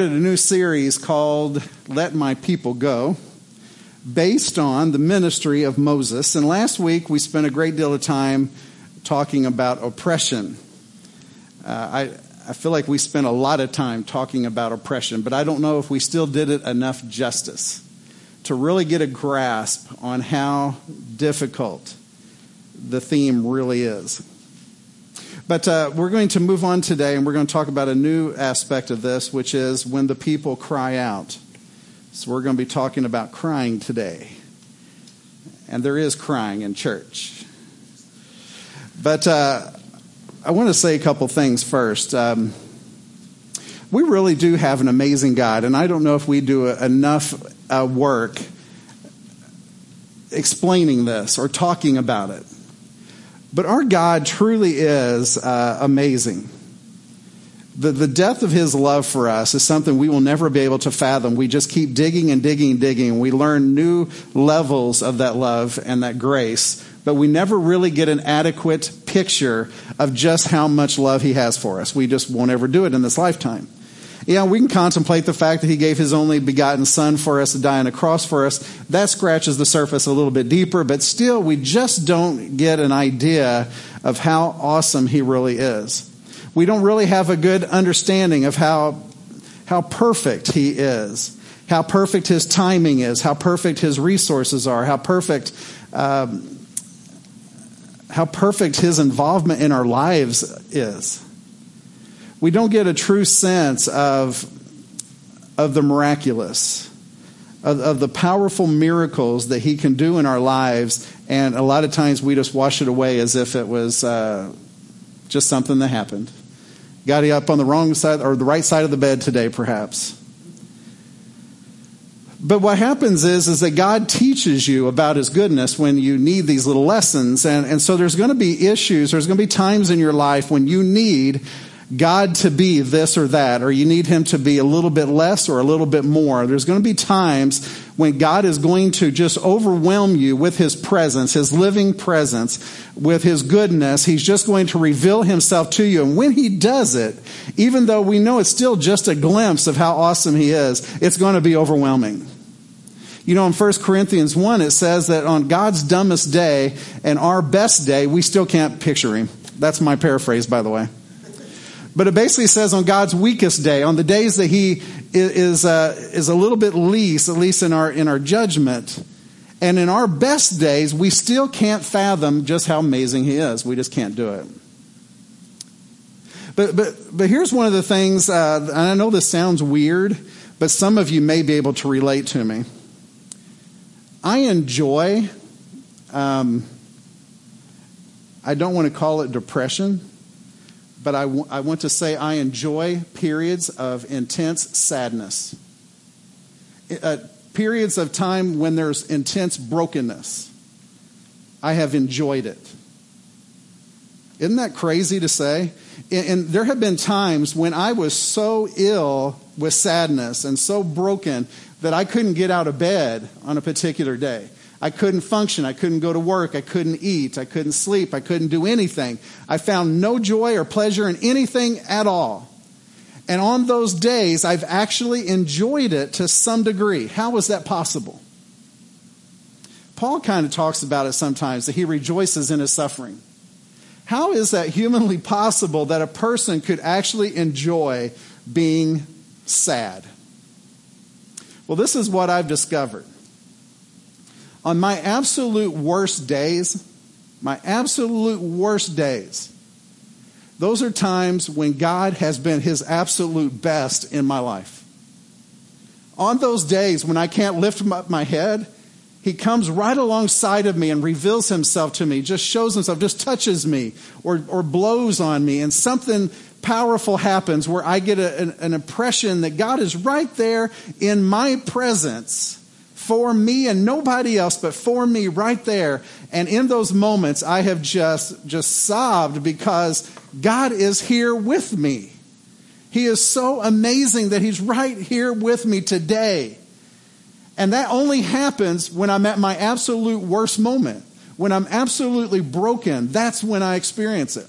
a new series called Let My People Go, based on the ministry of Moses. And last week we spent a great deal of time talking about oppression. Uh, I, I feel like we spent a lot of time talking about oppression, but I don't know if we still did it enough justice to really get a grasp on how difficult the theme really is. But uh, we're going to move on today and we're going to talk about a new aspect of this, which is when the people cry out. So we're going to be talking about crying today. And there is crying in church. But uh, I want to say a couple things first. Um, we really do have an amazing God, and I don't know if we do enough uh, work explaining this or talking about it. But our God truly is uh, amazing. The, the depth of his love for us is something we will never be able to fathom. We just keep digging and digging and digging. And we learn new levels of that love and that grace, but we never really get an adequate picture of just how much love he has for us. We just won't ever do it in this lifetime. Yeah, we can contemplate the fact that he gave his only begotten son for us to die on a cross for us. That scratches the surface a little bit deeper, but still, we just don't get an idea of how awesome he really is. We don't really have a good understanding of how, how perfect he is, how perfect his timing is, how perfect his resources are, how perfect, um, how perfect his involvement in our lives is we don't get a true sense of, of the miraculous, of, of the powerful miracles that He can do in our lives. And a lot of times we just wash it away as if it was uh, just something that happened. Got you up on the wrong side or the right side of the bed today, perhaps. But what happens is, is that God teaches you about His goodness when you need these little lessons. And, and so there's going to be issues, there's going to be times in your life when you need God to be this or that, or you need Him to be a little bit less or a little bit more. There's going to be times when God is going to just overwhelm you with His presence, His living presence, with His goodness. He's just going to reveal Himself to you. And when He does it, even though we know it's still just a glimpse of how awesome He is, it's going to be overwhelming. You know, in 1 Corinthians 1, it says that on God's dumbest day and our best day, we still can't picture Him. That's my paraphrase, by the way. But it basically says on God's weakest day, on the days that He is uh, is a little bit least, at least in our in our judgment, and in our best days, we still can't fathom just how amazing He is. We just can't do it. But but but here's one of the things, uh, and I know this sounds weird, but some of you may be able to relate to me. I enjoy. Um, I don't want to call it depression but I, w- I want to say I enjoy periods of intense sadness. Uh, periods of time when there's intense brokenness. I have enjoyed it. Isn't that crazy to say? And, and there have been times when I was so ill with sadness and so broken that I couldn't get out of bed on a particular day. I couldn't function. I couldn't go to work. I couldn't eat. I couldn't sleep. I couldn't do anything. I found no joy or pleasure in anything at all. And on those days, I've actually enjoyed it to some degree. How was that possible? Paul kind of talks about it sometimes that he rejoices in his suffering. How is that humanly possible that a person could actually enjoy being sad? Well, this is what I've discovered on my absolute worst days, my absolute worst days, those are times when God has been his absolute best in my life. On those days when I can't lift up my head, he comes right alongside of me and reveals himself to me, just shows himself, just touches me or, or blows on me, and something powerful happens where I get a, an, an impression that God is right there in my presence for me and nobody else, but for me right there. And in those moments, I have just, just sobbed because God is here with me. He is so amazing that He's right here with me today. And that only happens when I'm at my absolute worst moment. When I'm absolutely broken, that's when I experience it.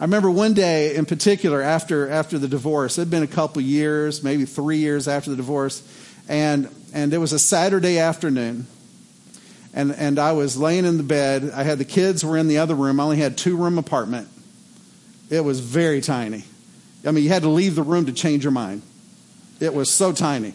I remember one day in particular after after the divorce. It had been a couple years, maybe three years after the divorce, and and it was a Saturday afternoon, and and I was laying in the bed. I had the kids were in the other room. I only had two room apartment. It was very tiny. I mean, you had to leave the room to change your mind. It was so tiny.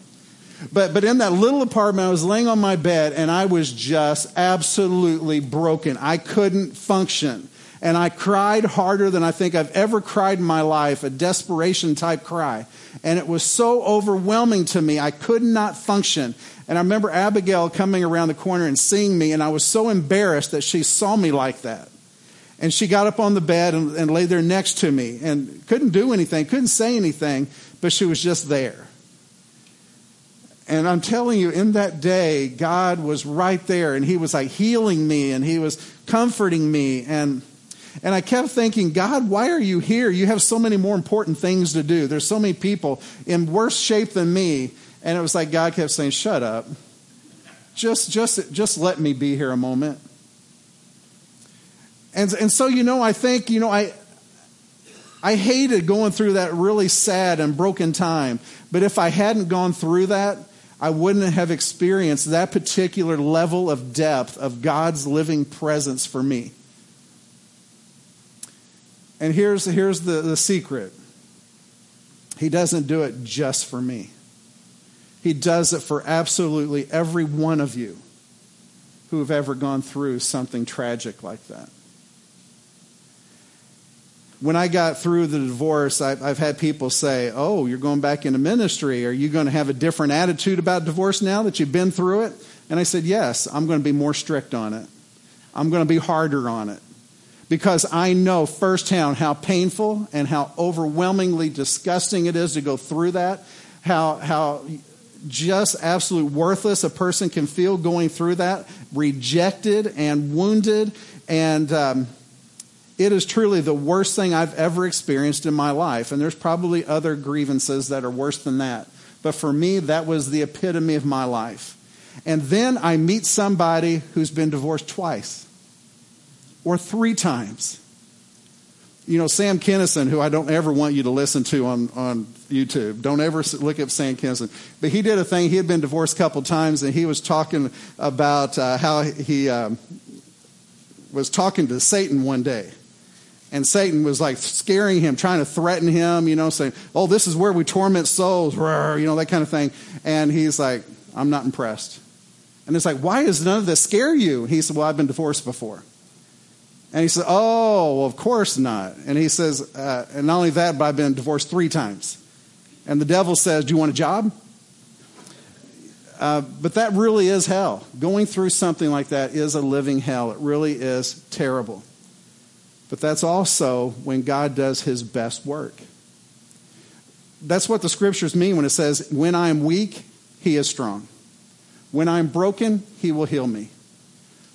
But, but in that little apartment, I was laying on my bed and I was just absolutely broken. I couldn't function. And I cried harder than I think I've ever cried in my life, a desperation type cry. And it was so overwhelming to me, I could not function. And I remember Abigail coming around the corner and seeing me, and I was so embarrassed that she saw me like that. And she got up on the bed and, and lay there next to me and couldn't do anything, couldn't say anything, but she was just there. And I'm telling you, in that day, God was right there and He was like healing me and He was comforting me. And, and I kept thinking, God, why are you here? You have so many more important things to do. There's so many people in worse shape than me. And it was like God kept saying, shut up. Just, just, just let me be here a moment. And, and so, you know, I think, you know, I, I hated going through that really sad and broken time. But if I hadn't gone through that, I wouldn't have experienced that particular level of depth of God's living presence for me. And here's, here's the, the secret He doesn't do it just for me, He does it for absolutely every one of you who have ever gone through something tragic like that when I got through the divorce, I, have had people say, Oh, you're going back into ministry. Are you going to have a different attitude about divorce now that you've been through it? And I said, Yes, I'm going to be more strict on it. I'm going to be harder on it. Because I know firsthand how painful and how overwhelmingly disgusting it is to go through that, how, how just absolute worthless a person can feel going through that, rejected and wounded and. Um, it is truly the worst thing I've ever experienced in my life. And there's probably other grievances that are worse than that. But for me, that was the epitome of my life. And then I meet somebody who's been divorced twice or three times. You know, Sam Kinison, who I don't ever want you to listen to on, on YouTube. Don't ever look up Sam Kinison. But he did a thing. He had been divorced a couple times, and he was talking about uh, how he um, was talking to Satan one day and Satan was like scaring him, trying to threaten him, you know, saying, Oh, this is where we torment souls, you know, that kind of thing. And he's like, I'm not impressed. And it's like, Why does none of this scare you? He said, Well, I've been divorced before. And he said, Oh, well, of course not. And he says, uh, And not only that, but I've been divorced three times. And the devil says, Do you want a job? Uh, but that really is hell. Going through something like that is a living hell. It really is terrible. But that's also when God does his best work. That's what the scriptures mean when it says, When I am weak, he is strong. When I'm broken, he will heal me.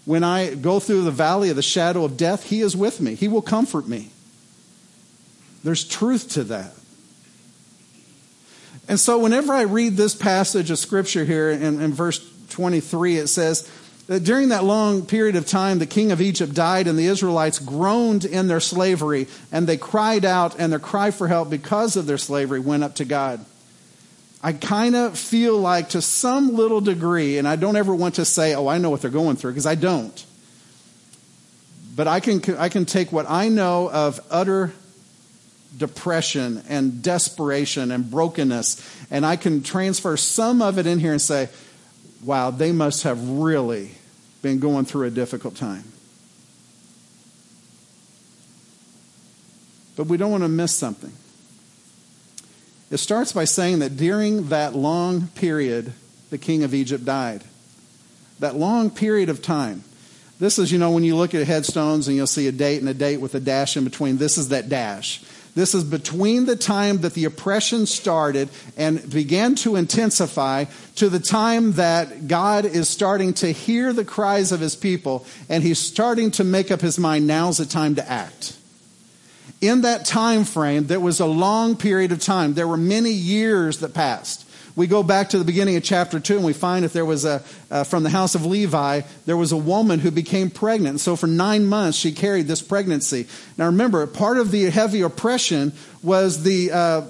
When I go through the valley of the shadow of death, he is with me. He will comfort me. There's truth to that. And so, whenever I read this passage of scripture here in, in verse 23, it says, that during that long period of time, the king of Egypt died, and the Israelites groaned in their slavery, and they cried out, and their cry for help because of their slavery went up to God. I kind of feel like, to some little degree, and I don't ever want to say, oh, I know what they're going through, because I don't. But I can, I can take what I know of utter depression and desperation and brokenness, and I can transfer some of it in here and say, wow, they must have really been going through a difficult time. But we don't want to miss something. It starts by saying that during that long period, the king of Egypt died. That long period of time. This is, you know, when you look at headstones and you'll see a date and a date with a dash in between. This is that dash. This is between the time that the oppression started and began to intensify to the time that God is starting to hear the cries of his people and he's starting to make up his mind now's the time to act. In that time frame, there was a long period of time. There were many years that passed We go back to the beginning of chapter 2 and we find that there was a, uh, from the house of Levi, there was a woman who became pregnant. And so for nine months she carried this pregnancy. Now remember, part of the heavy oppression was the, uh,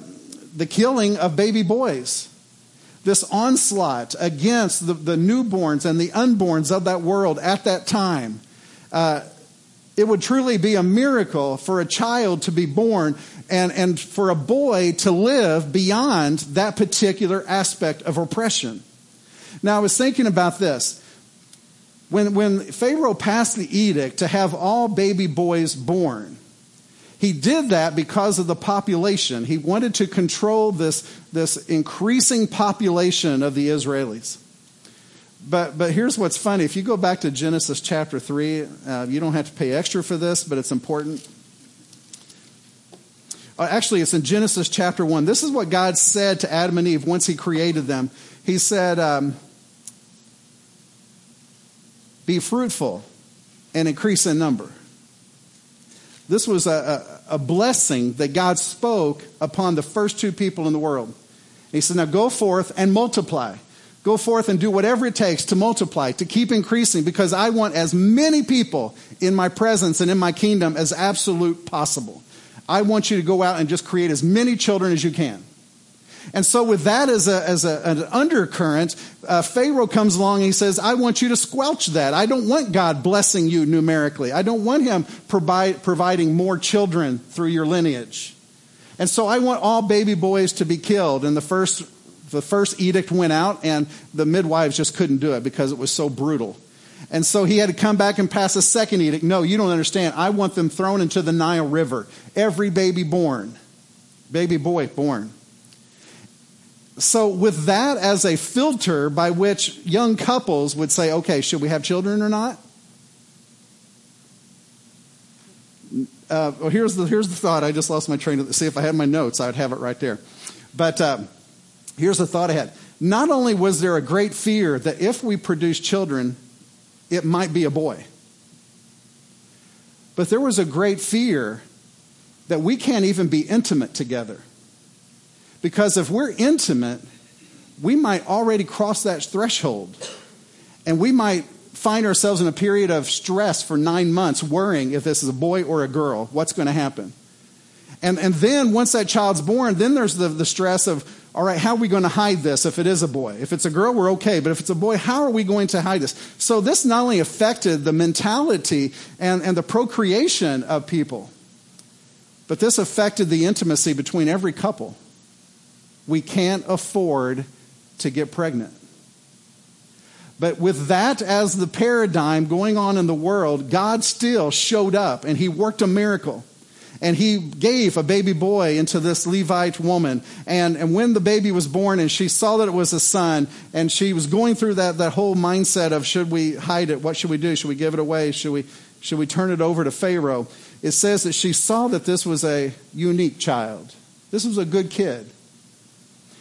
the killing of baby boys. This onslaught against the, the newborns and the unborns of that world at that time. Uh, it would truly be a miracle for a child to be born and, and for a boy to live beyond that particular aspect of oppression. Now, I was thinking about this. When, when Pharaoh passed the edict to have all baby boys born, he did that because of the population. He wanted to control this, this increasing population of the Israelis. But, but here's what's funny. If you go back to Genesis chapter 3, uh, you don't have to pay extra for this, but it's important. Uh, actually, it's in Genesis chapter 1. This is what God said to Adam and Eve once He created them. He said, um, Be fruitful and increase in number. This was a, a, a, blessing that God spoke upon the first two people in the world. He said, Now go forth and multiply. Go forth and do whatever it takes to multiply, to keep increasing, because I want as many people in my presence and in my kingdom as absolute possible. I want you to go out and just create as many children as you can. And so, with that as, a, as a, an undercurrent, uh, Pharaoh comes along and he says, I want you to squelch that. I don't want God blessing you numerically. I don't want him provide, providing more children through your lineage. And so, I want all baby boys to be killed. And the first, the first edict went out, and the midwives just couldn't do it because it was so brutal. And so he had to come back and pass a second edict. No, you don't understand. I want them thrown into the Nile River. Every baby born, baby boy born. So, with that as a filter by which young couples would say, okay, should we have children or not? Uh, well, here's the, here's the thought. I just lost my train of See, if I had my notes, I would have it right there. But uh, here's the thought I had. Not only was there a great fear that if we produce children, it might be a boy. But there was a great fear that we can't even be intimate together. Because if we're intimate, we might already cross that threshold. And we might find ourselves in a period of stress for nine months, worrying if this is a boy or a girl, what's going to happen. And, and then once that child's born, then there's the, the stress of, all right, how are we going to hide this if it is a boy? If it's a girl, we're okay. But if it's a boy, how are we going to hide this? So this not only affected the mentality and, and the procreation of people, but this affected the intimacy between every couple. We can't afford to get pregnant. But with that as the paradigm going on in the world, God still showed up and he worked a miracle and he gave a baby boy into this Levite woman. And, and when the baby was born and she saw that it was a son, and she was going through that, that whole mindset of should we hide it? What should we do? Should we give it away? Should we, should we turn it over to Pharaoh? It says that she saw that this was a unique child. This was a good kid.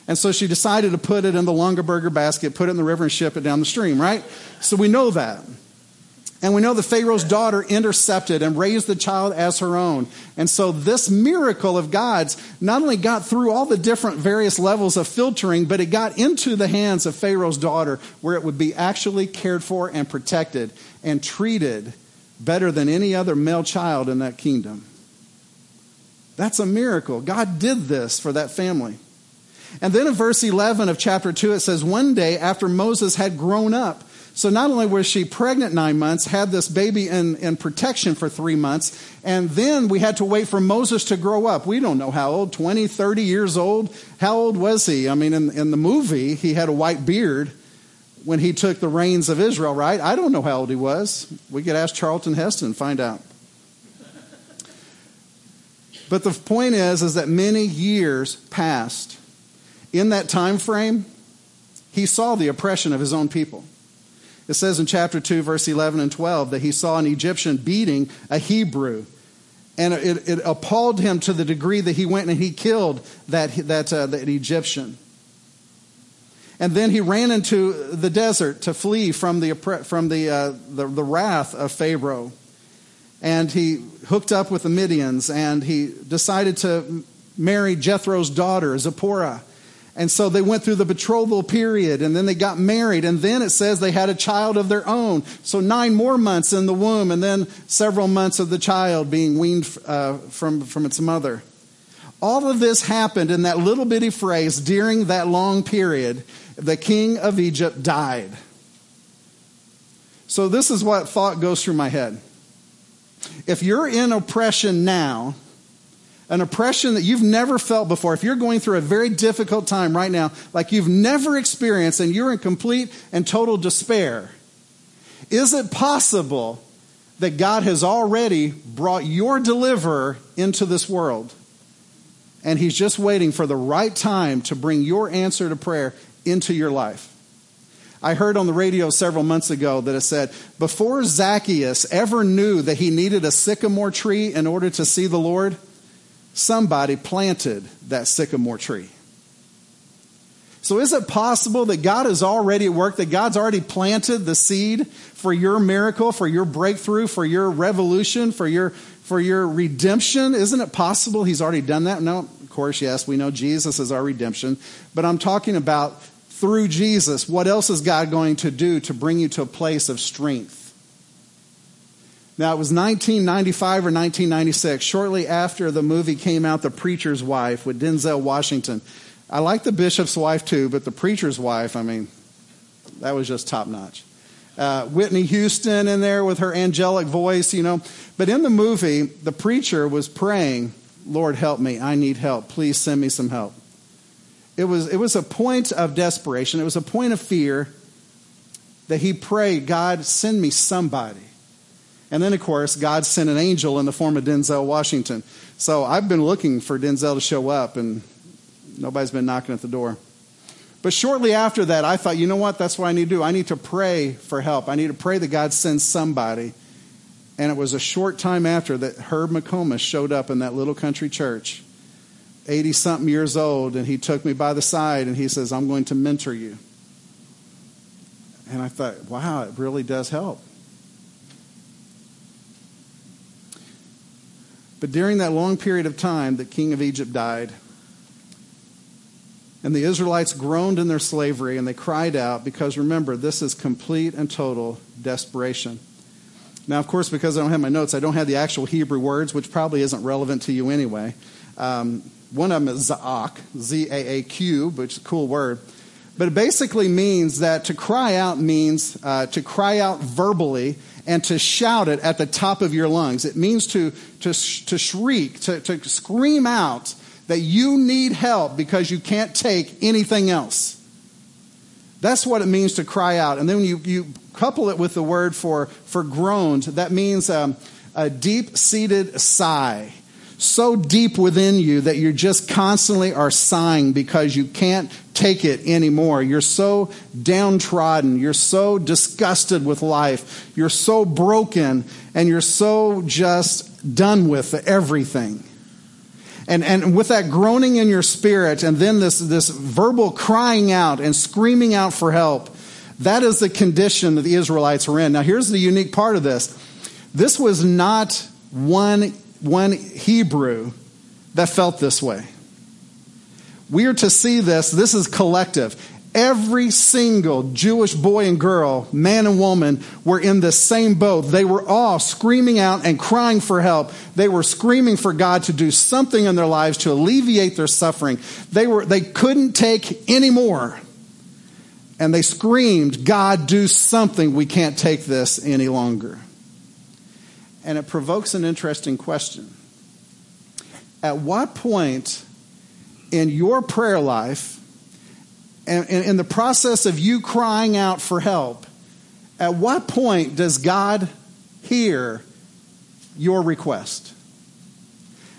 And so she decided to put it in the Longaberger basket, put it in the river, and ship it down the stream, right? So we know that. And we know that Pharaoh's daughter intercepted and raised the child as her own. And so this miracle of God's not only got through all the different various levels of filtering, but it got into the hands of Pharaoh's daughter where it would be actually cared for and protected and treated better than any other male child in that kingdom. That's a miracle. God did this for that family. And then in verse 11 of chapter 2, it says, One day after Moses had grown up, so not only was she pregnant nine months, had this baby in, in protection for three months, and then we had to wait for Moses to grow up. We don't know how old, 20, 30 years old. How old was he? I mean, in, in the movie, he had a white beard when he took the reins of Israel, right? I don't know how old he was. We could ask Charlton Heston and find out. But the point is, is that many years passed. In that time frame, he saw the oppression of his own people. It says in chapter 2, verse 11 and 12, that he saw an Egyptian beating a Hebrew. And it, it appalled him to the degree that he went and he killed that, that, uh, that Egyptian. And then he ran into the desert to flee from the, from the, uh, the, the wrath of Pharaoh. And he hooked up with the Midians and he decided to marry Jethro's daughter, Zipporah. And so they went through the betrothal period and then they got married. And then it says they had a child of their own. So nine more months in the womb and then several months of the child being weaned uh, from, from its mother. All of this happened in that little bitty phrase during that long period. The king of Egypt died. So this is what thought goes through my head. If you're in oppression now, an oppression that you've never felt before, if you're going through a very difficult time right now, like you've never experienced, and you're in complete and total despair, is it possible that God has already brought your deliverer into this world? And he's just waiting for the right time to bring your answer to prayer into your life. I heard on the radio several months ago that it said, before Zacchaeus ever knew that he needed a sycamore tree in order to see the Lord, somebody planted that sycamore tree. So, is it possible that God is already at work, that God's already planted the seed for your miracle, for your breakthrough, for your revolution, for your, for your redemption? Isn't it possible He's already done that? No, of course, yes, we know Jesus is our redemption. But I'm talking about through Jesus, what else is God going to do to bring you to a place of strength? Now, it was 1995 or 1996, shortly after the movie came out, The Preacher's Wife, with Denzel Washington. I like the bishop's wife too, but the preacher's wife, I mean, that was just top notch. Uh, Whitney Houston in there with her angelic voice, you know. But in the movie, the preacher was praying, Lord, help me. I need help. Please send me some help. It was, it was a point of desperation, it was a point of fear that he prayed, God, send me somebody. And then, of course, God sent an angel in the form of Denzel Washington. So I've been looking for Denzel to show up, and nobody's been knocking at the door. But shortly after that, I thought, you know what? That's what I need to do. I need to pray for help. I need to pray that God sends somebody. And it was a short time after that Herb McComas showed up in that little country church, 80 something years old, and he took me by the side and he says, I'm going to mentor you. And I thought, wow, it really does help. But during that long period of time the King of Egypt died, and the Israelites groaned in their slavery and they cried out because remember, this is complete and total desperation. Now, of course, because I don't have my notes, I don't have the actual Hebrew words, which probably isn't relevant to you anyway. Um, one of them is Zaak, Z A A Q, which is a cool word. But it basically means that to cry out means uh, to cry out verbally and to shout it at the top of your lungs. It means to, to, to shriek, to, to scream out that you need help because you can't take anything else. That's what it means to cry out. And then you, you couple it with the word for, for groans, that means um, a deep seated sigh so deep within you that you just constantly are sighing because you can't take it anymore. You're so downtrodden. You're so disgusted with life. You're so broken and you're so just done with everything. And, and with that groaning in your spirit and then this, this verbal crying out and screaming out for help, that is the condition that the Israelites were in. Now, here's the unique part of this this was not one one Hebrew that felt this way. We are to see this, this is collective. Every single Jewish boy and girl, man and woman, were in the same boat. They were all screaming out and crying for help. They were screaming for God to do something in their lives to alleviate their suffering. They, were, they couldn't take any more. And they screamed, God, do something. We can't take this any longer and it provokes an interesting question. At what point in your prayer life, and in the process of you crying out for help, at what point does God hear your request?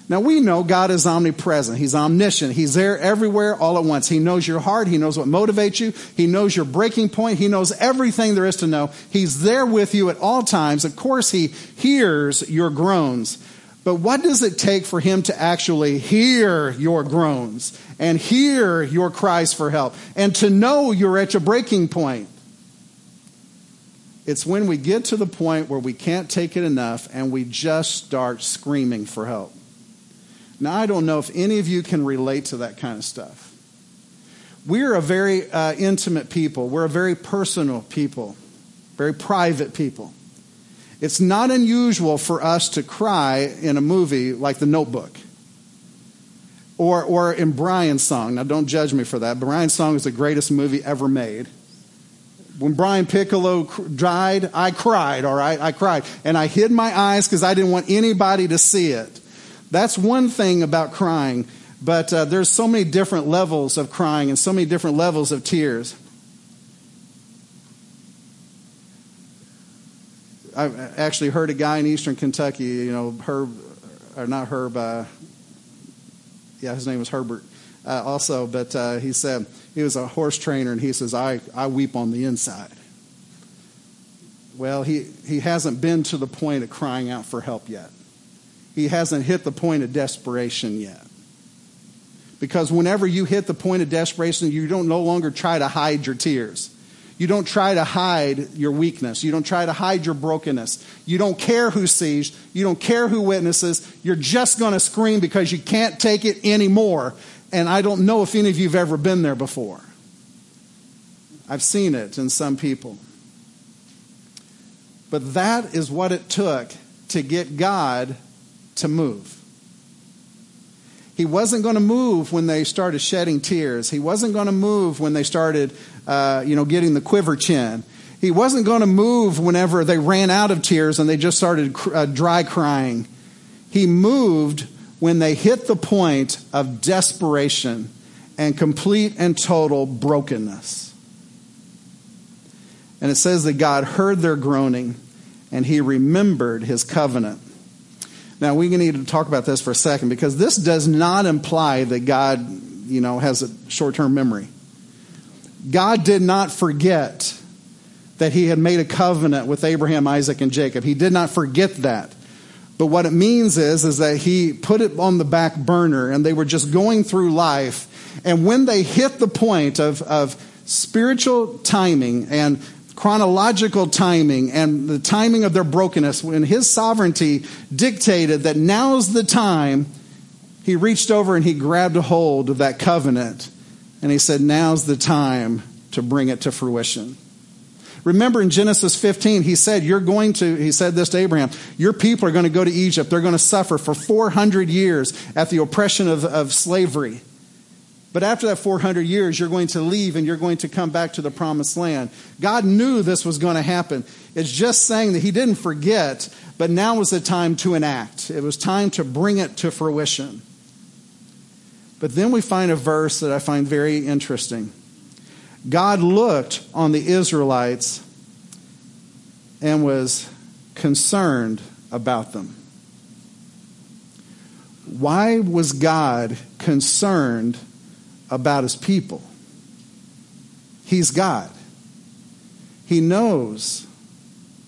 Now we know God is omnipresent. He's omniscient. He's there everywhere all at once. He knows your heart. He knows what motivates you. He knows your breaking point. He knows everything there is to know. He's there with you at all times. Of course, He hears your groans. But what does it take for Him to actually hear your groans and hear your cries for help and to know you're at your breaking point? It's when we get to the point where we can't take it enough and we just start screaming for help. Now, I don't know if any of you can relate to that kind of stuff. We're a very uh, intimate people. We're a very personal people, very private people. It's not unusual for us to cry in a movie like The Notebook or, or in Brian's song. Now, don't judge me for that. Brian's song is the greatest movie ever made. When Brian Piccolo died, I cried, all right? I cried. And I hid my eyes because I didn't want anybody to see it. That's one thing about crying. But uh, there's so many different levels of crying and so many different levels of tears. I actually heard a guy in eastern Kentucky, you know, Herb, or not Herb, uh, yeah, his name was Herbert uh, also, but uh, he said he was a horse trainer, and he says, I, I weep on the inside. Well, he, he hasn't been to the point of crying out for help yet. He hasn't hit the point of desperation yet. Because whenever you hit the point of desperation, you don't no longer try to hide your tears. You don't try to hide your weakness. You don't try to hide your brokenness. You don't care who sees. You don't care who witnesses. You're just going to scream because you can't take it anymore. And I don't know if any of you have ever been there before. I've seen it in some people. But that is what it took to get God to move. He wasn't going to move when they started shedding tears. He wasn't going to move when they started, uh, you know, getting the quiver chin. He wasn't going to move whenever they ran out of tears and they just started uh, dry crying. He moved when they hit the point of desperation and complete and total brokenness. And it says that God heard their groaning and he remembered his covenant. Now, we need to talk about this for a second because this does not imply that God, you know, has a short term memory. God did not forget that he had made a covenant with Abraham, Isaac, and Jacob. He did not forget that. But what it means is, is that he put it on the back burner and they were just going through life. And when they hit the point of, of spiritual timing and chronological timing and the timing of their brokenness, when his sovereignty dictated that now's the time, he reached over and he grabbed a hold of that covenant and he said, Now's the time to bring it to fruition. Remember in Genesis 15, he said, You're going to, he said this to Abraham, your people are going to go to Egypt. They're going to suffer for 400 years at the oppression of, of slavery. But after that 400 years, you're going to leave and you're going to come back to the promised land. God knew this was going to happen. It's just saying that He didn't forget, but now was the time to enact. It was time to bring it to fruition. But then we find a verse that I find very interesting. God looked on the Israelites and was concerned about them. Why was God concerned about his people. He's God. He knows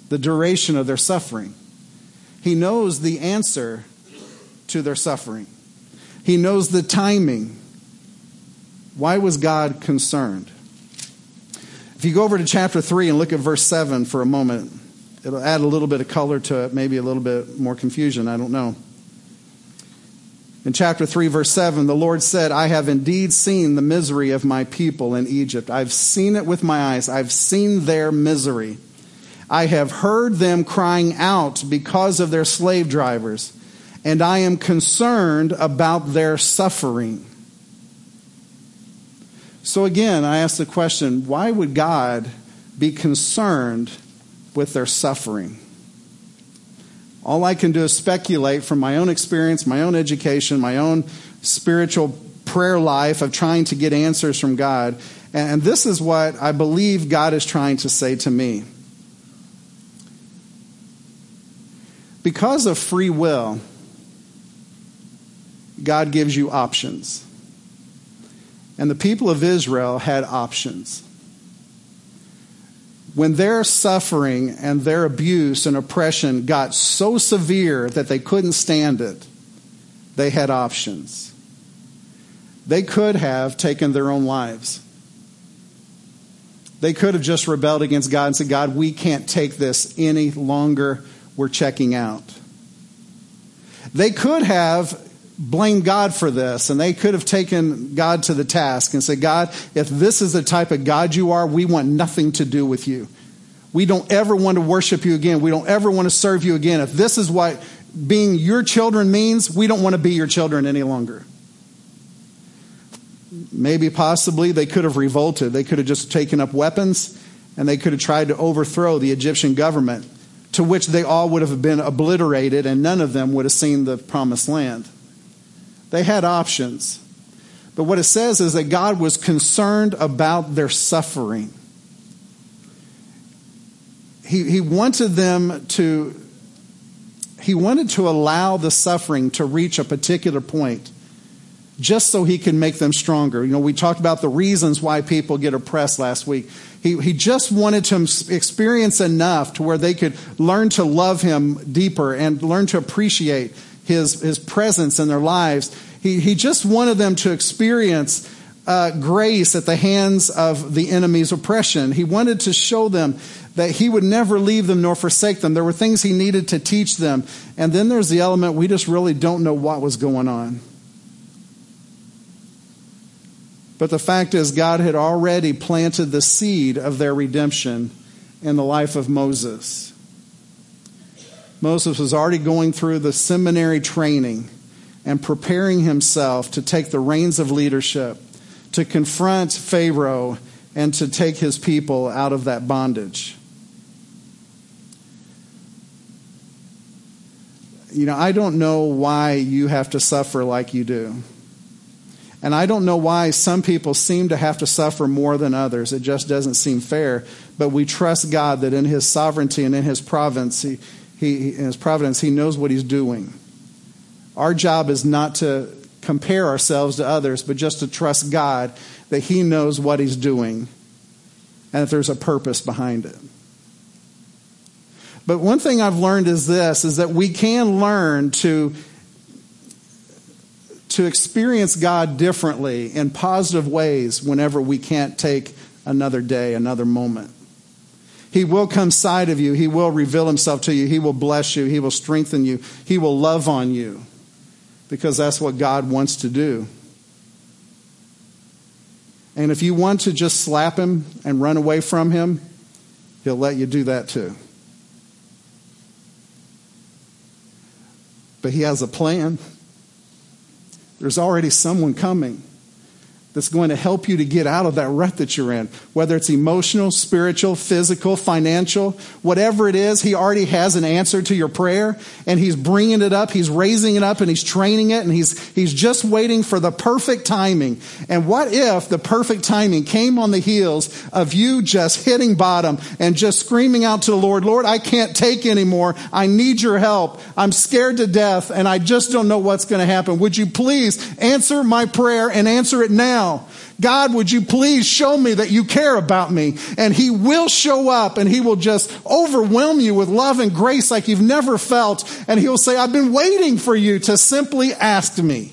the duration of their suffering. He knows the answer to their suffering. He knows the timing. Why was God concerned? If you go over to chapter 3 and look at verse 7 for a moment, it'll add a little bit of color to it, maybe a little bit more confusion. I don't know. In chapter 3, verse 7, the Lord said, I have indeed seen the misery of my people in Egypt. I've seen it with my eyes. I've seen their misery. I have heard them crying out because of their slave drivers, and I am concerned about their suffering. So again, I ask the question why would God be concerned with their suffering? All I can do is speculate from my own experience, my own education, my own spiritual prayer life of trying to get answers from God. And this is what I believe God is trying to say to me. Because of free will, God gives you options. And the people of Israel had options when their suffering and their abuse and oppression got so severe that they couldn't stand it, they had options. They could have taken their own lives. They could have just rebelled against God and said, God, we can't take this any longer. We're checking out. They could have blame God for this, and they could have taken God to the task and said, God, if this is the type of God you are, we want nothing to do with you. We don't ever want to worship you again. We don't ever want to serve you again. If this is what being your children means, we don't want to be your children any longer. Maybe, possibly, they could have revolted. They could have just taken up weapons and they could have tried to overthrow the Egyptian government, to which they all would have been obliterated and none of them would have seen the promised land. They had options. But what it says is that God was concerned about their suffering. He, he wanted them to he wanted to allow the suffering to reach a particular point just so he can make them stronger. You know, we talked about the reasons why people get oppressed last week. He, he just wanted to experience enough to where they could learn to love him deeper and learn to appreciate his, his presence in their lives. He, he just wanted them to experience uh, grace at the hands of the enemy's oppression. He wanted to show them that he would never leave them nor forsake them. There were things he needed to teach them. And then there's the element we just really don't know what was going on. But the fact is, God had already planted the seed of their redemption in the life of Moses. Moses was already going through the seminary training and preparing himself to take the reins of leadership, to confront Pharaoh, and to take his people out of that bondage. You know, I don't know why you have to suffer like you do. And I don't know why some people seem to have to suffer more than others. It just doesn't seem fair. But we trust God that in His sovereignty and in His providence, He, he, in His providence, He knows what He's doing. Our job is not to compare ourselves to others, but just to trust God that He knows what He's doing and that there's a purpose behind it. But one thing I've learned is this is that we can learn to to experience God differently in positive ways whenever we can't take another day, another moment. He will come side of you. He will reveal himself to you. He will bless you. He will strengthen you. He will love on you because that's what God wants to do. And if you want to just slap him and run away from him, he'll let you do that too. But he has a plan. There's already someone coming that's going to help you to get out of that rut that you're in. Whether it's emotional, spiritual, physical, financial, whatever it is, He already has an answer to your prayer and He's bringing it up, He's raising it up and He's training it and He's, He's just waiting for the perfect timing. And what if the perfect timing came on the heels of you just hitting bottom and just screaming out to the Lord, Lord, I can't take anymore. I need your help. I'm scared to death and I just don't know what's going to happen. Would you please answer my prayer and answer it now? Now. God, would you please show me that you care about me? And He will show up and He will just overwhelm you with love and grace like you've never felt. And He'll say, I've been waiting for you to simply ask me.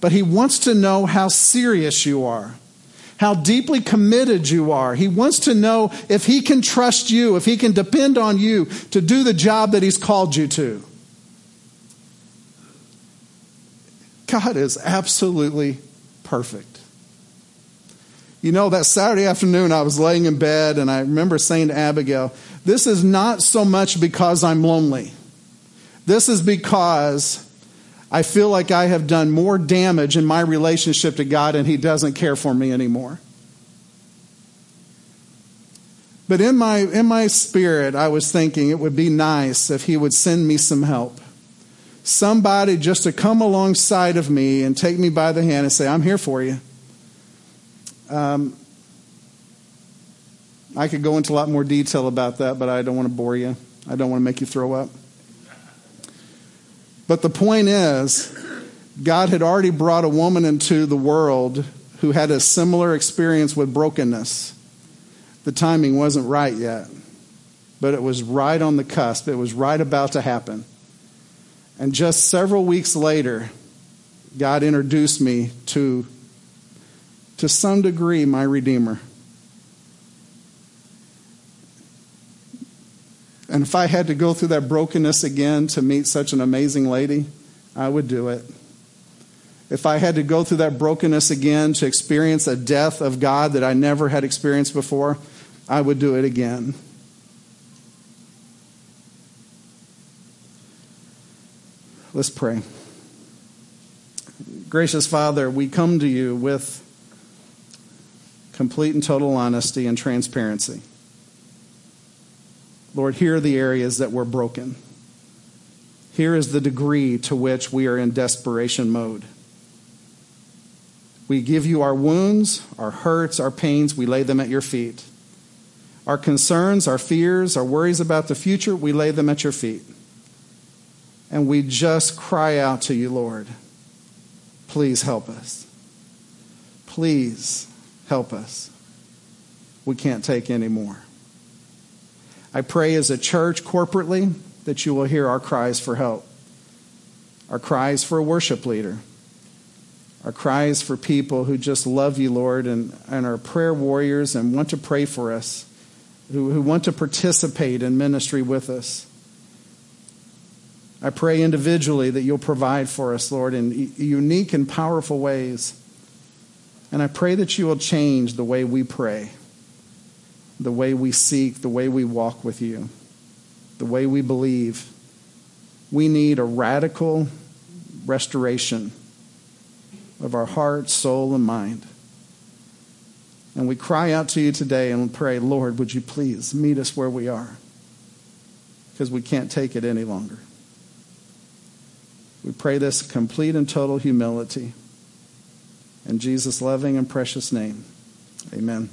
But He wants to know how serious you are, how deeply committed you are. He wants to know if He can trust you, if He can depend on you to do the job that He's called you to. God is absolutely perfect. You know, that Saturday afternoon, I was laying in bed and I remember saying to Abigail, This is not so much because I'm lonely. This is because I feel like I have done more damage in my relationship to God and He doesn't care for me anymore. But in my, in my spirit, I was thinking it would be nice if He would send me some help somebody just to come alongside of me and take me by the hand and say, I'm here for you. Um, I could go into a lot more detail about that, but I don't want to bore you. I don't want to make you throw up. But the point is, God had already brought a woman into the world who had a similar experience with brokenness. The timing wasn't right yet, but it was right on the cusp. It was right about to happen. And just several weeks later, God introduced me to, to some degree, my Redeemer. And if I had to go through that brokenness again to meet such an amazing lady, I would do it. If I had to go through that brokenness again to experience a death of God that I never had experienced before, I would do it again. Let's pray. Gracious Father, we come to you with complete and total honesty and transparency. Lord, here are the areas that we're broken. Here is the degree to which we are in desperation mode. We give you our wounds, our hurts, our pains, we lay them at your feet. Our concerns, our fears, our worries about the future, we lay them at your feet. And we just cry out to you, Lord, please help us. Please help us. We can't take any more. I pray as a church corporately that you will hear our cries for help, our cries for a worship leader, our cries for people who just love you, Lord, and, and are prayer warriors and want to pray for us, who, who want to participate in ministry with us. I pray individually that you'll provide for us, Lord, in unique and powerful ways. And I pray that you will change the way we pray, the way we seek, the way we walk with you, the way we believe. We need a radical restoration of our heart, soul, and mind. And we cry out to you today and pray, Lord, would you please meet us where we are? Because we can't take it any longer. We pray this complete and total humility. In Jesus' loving and precious name, amen.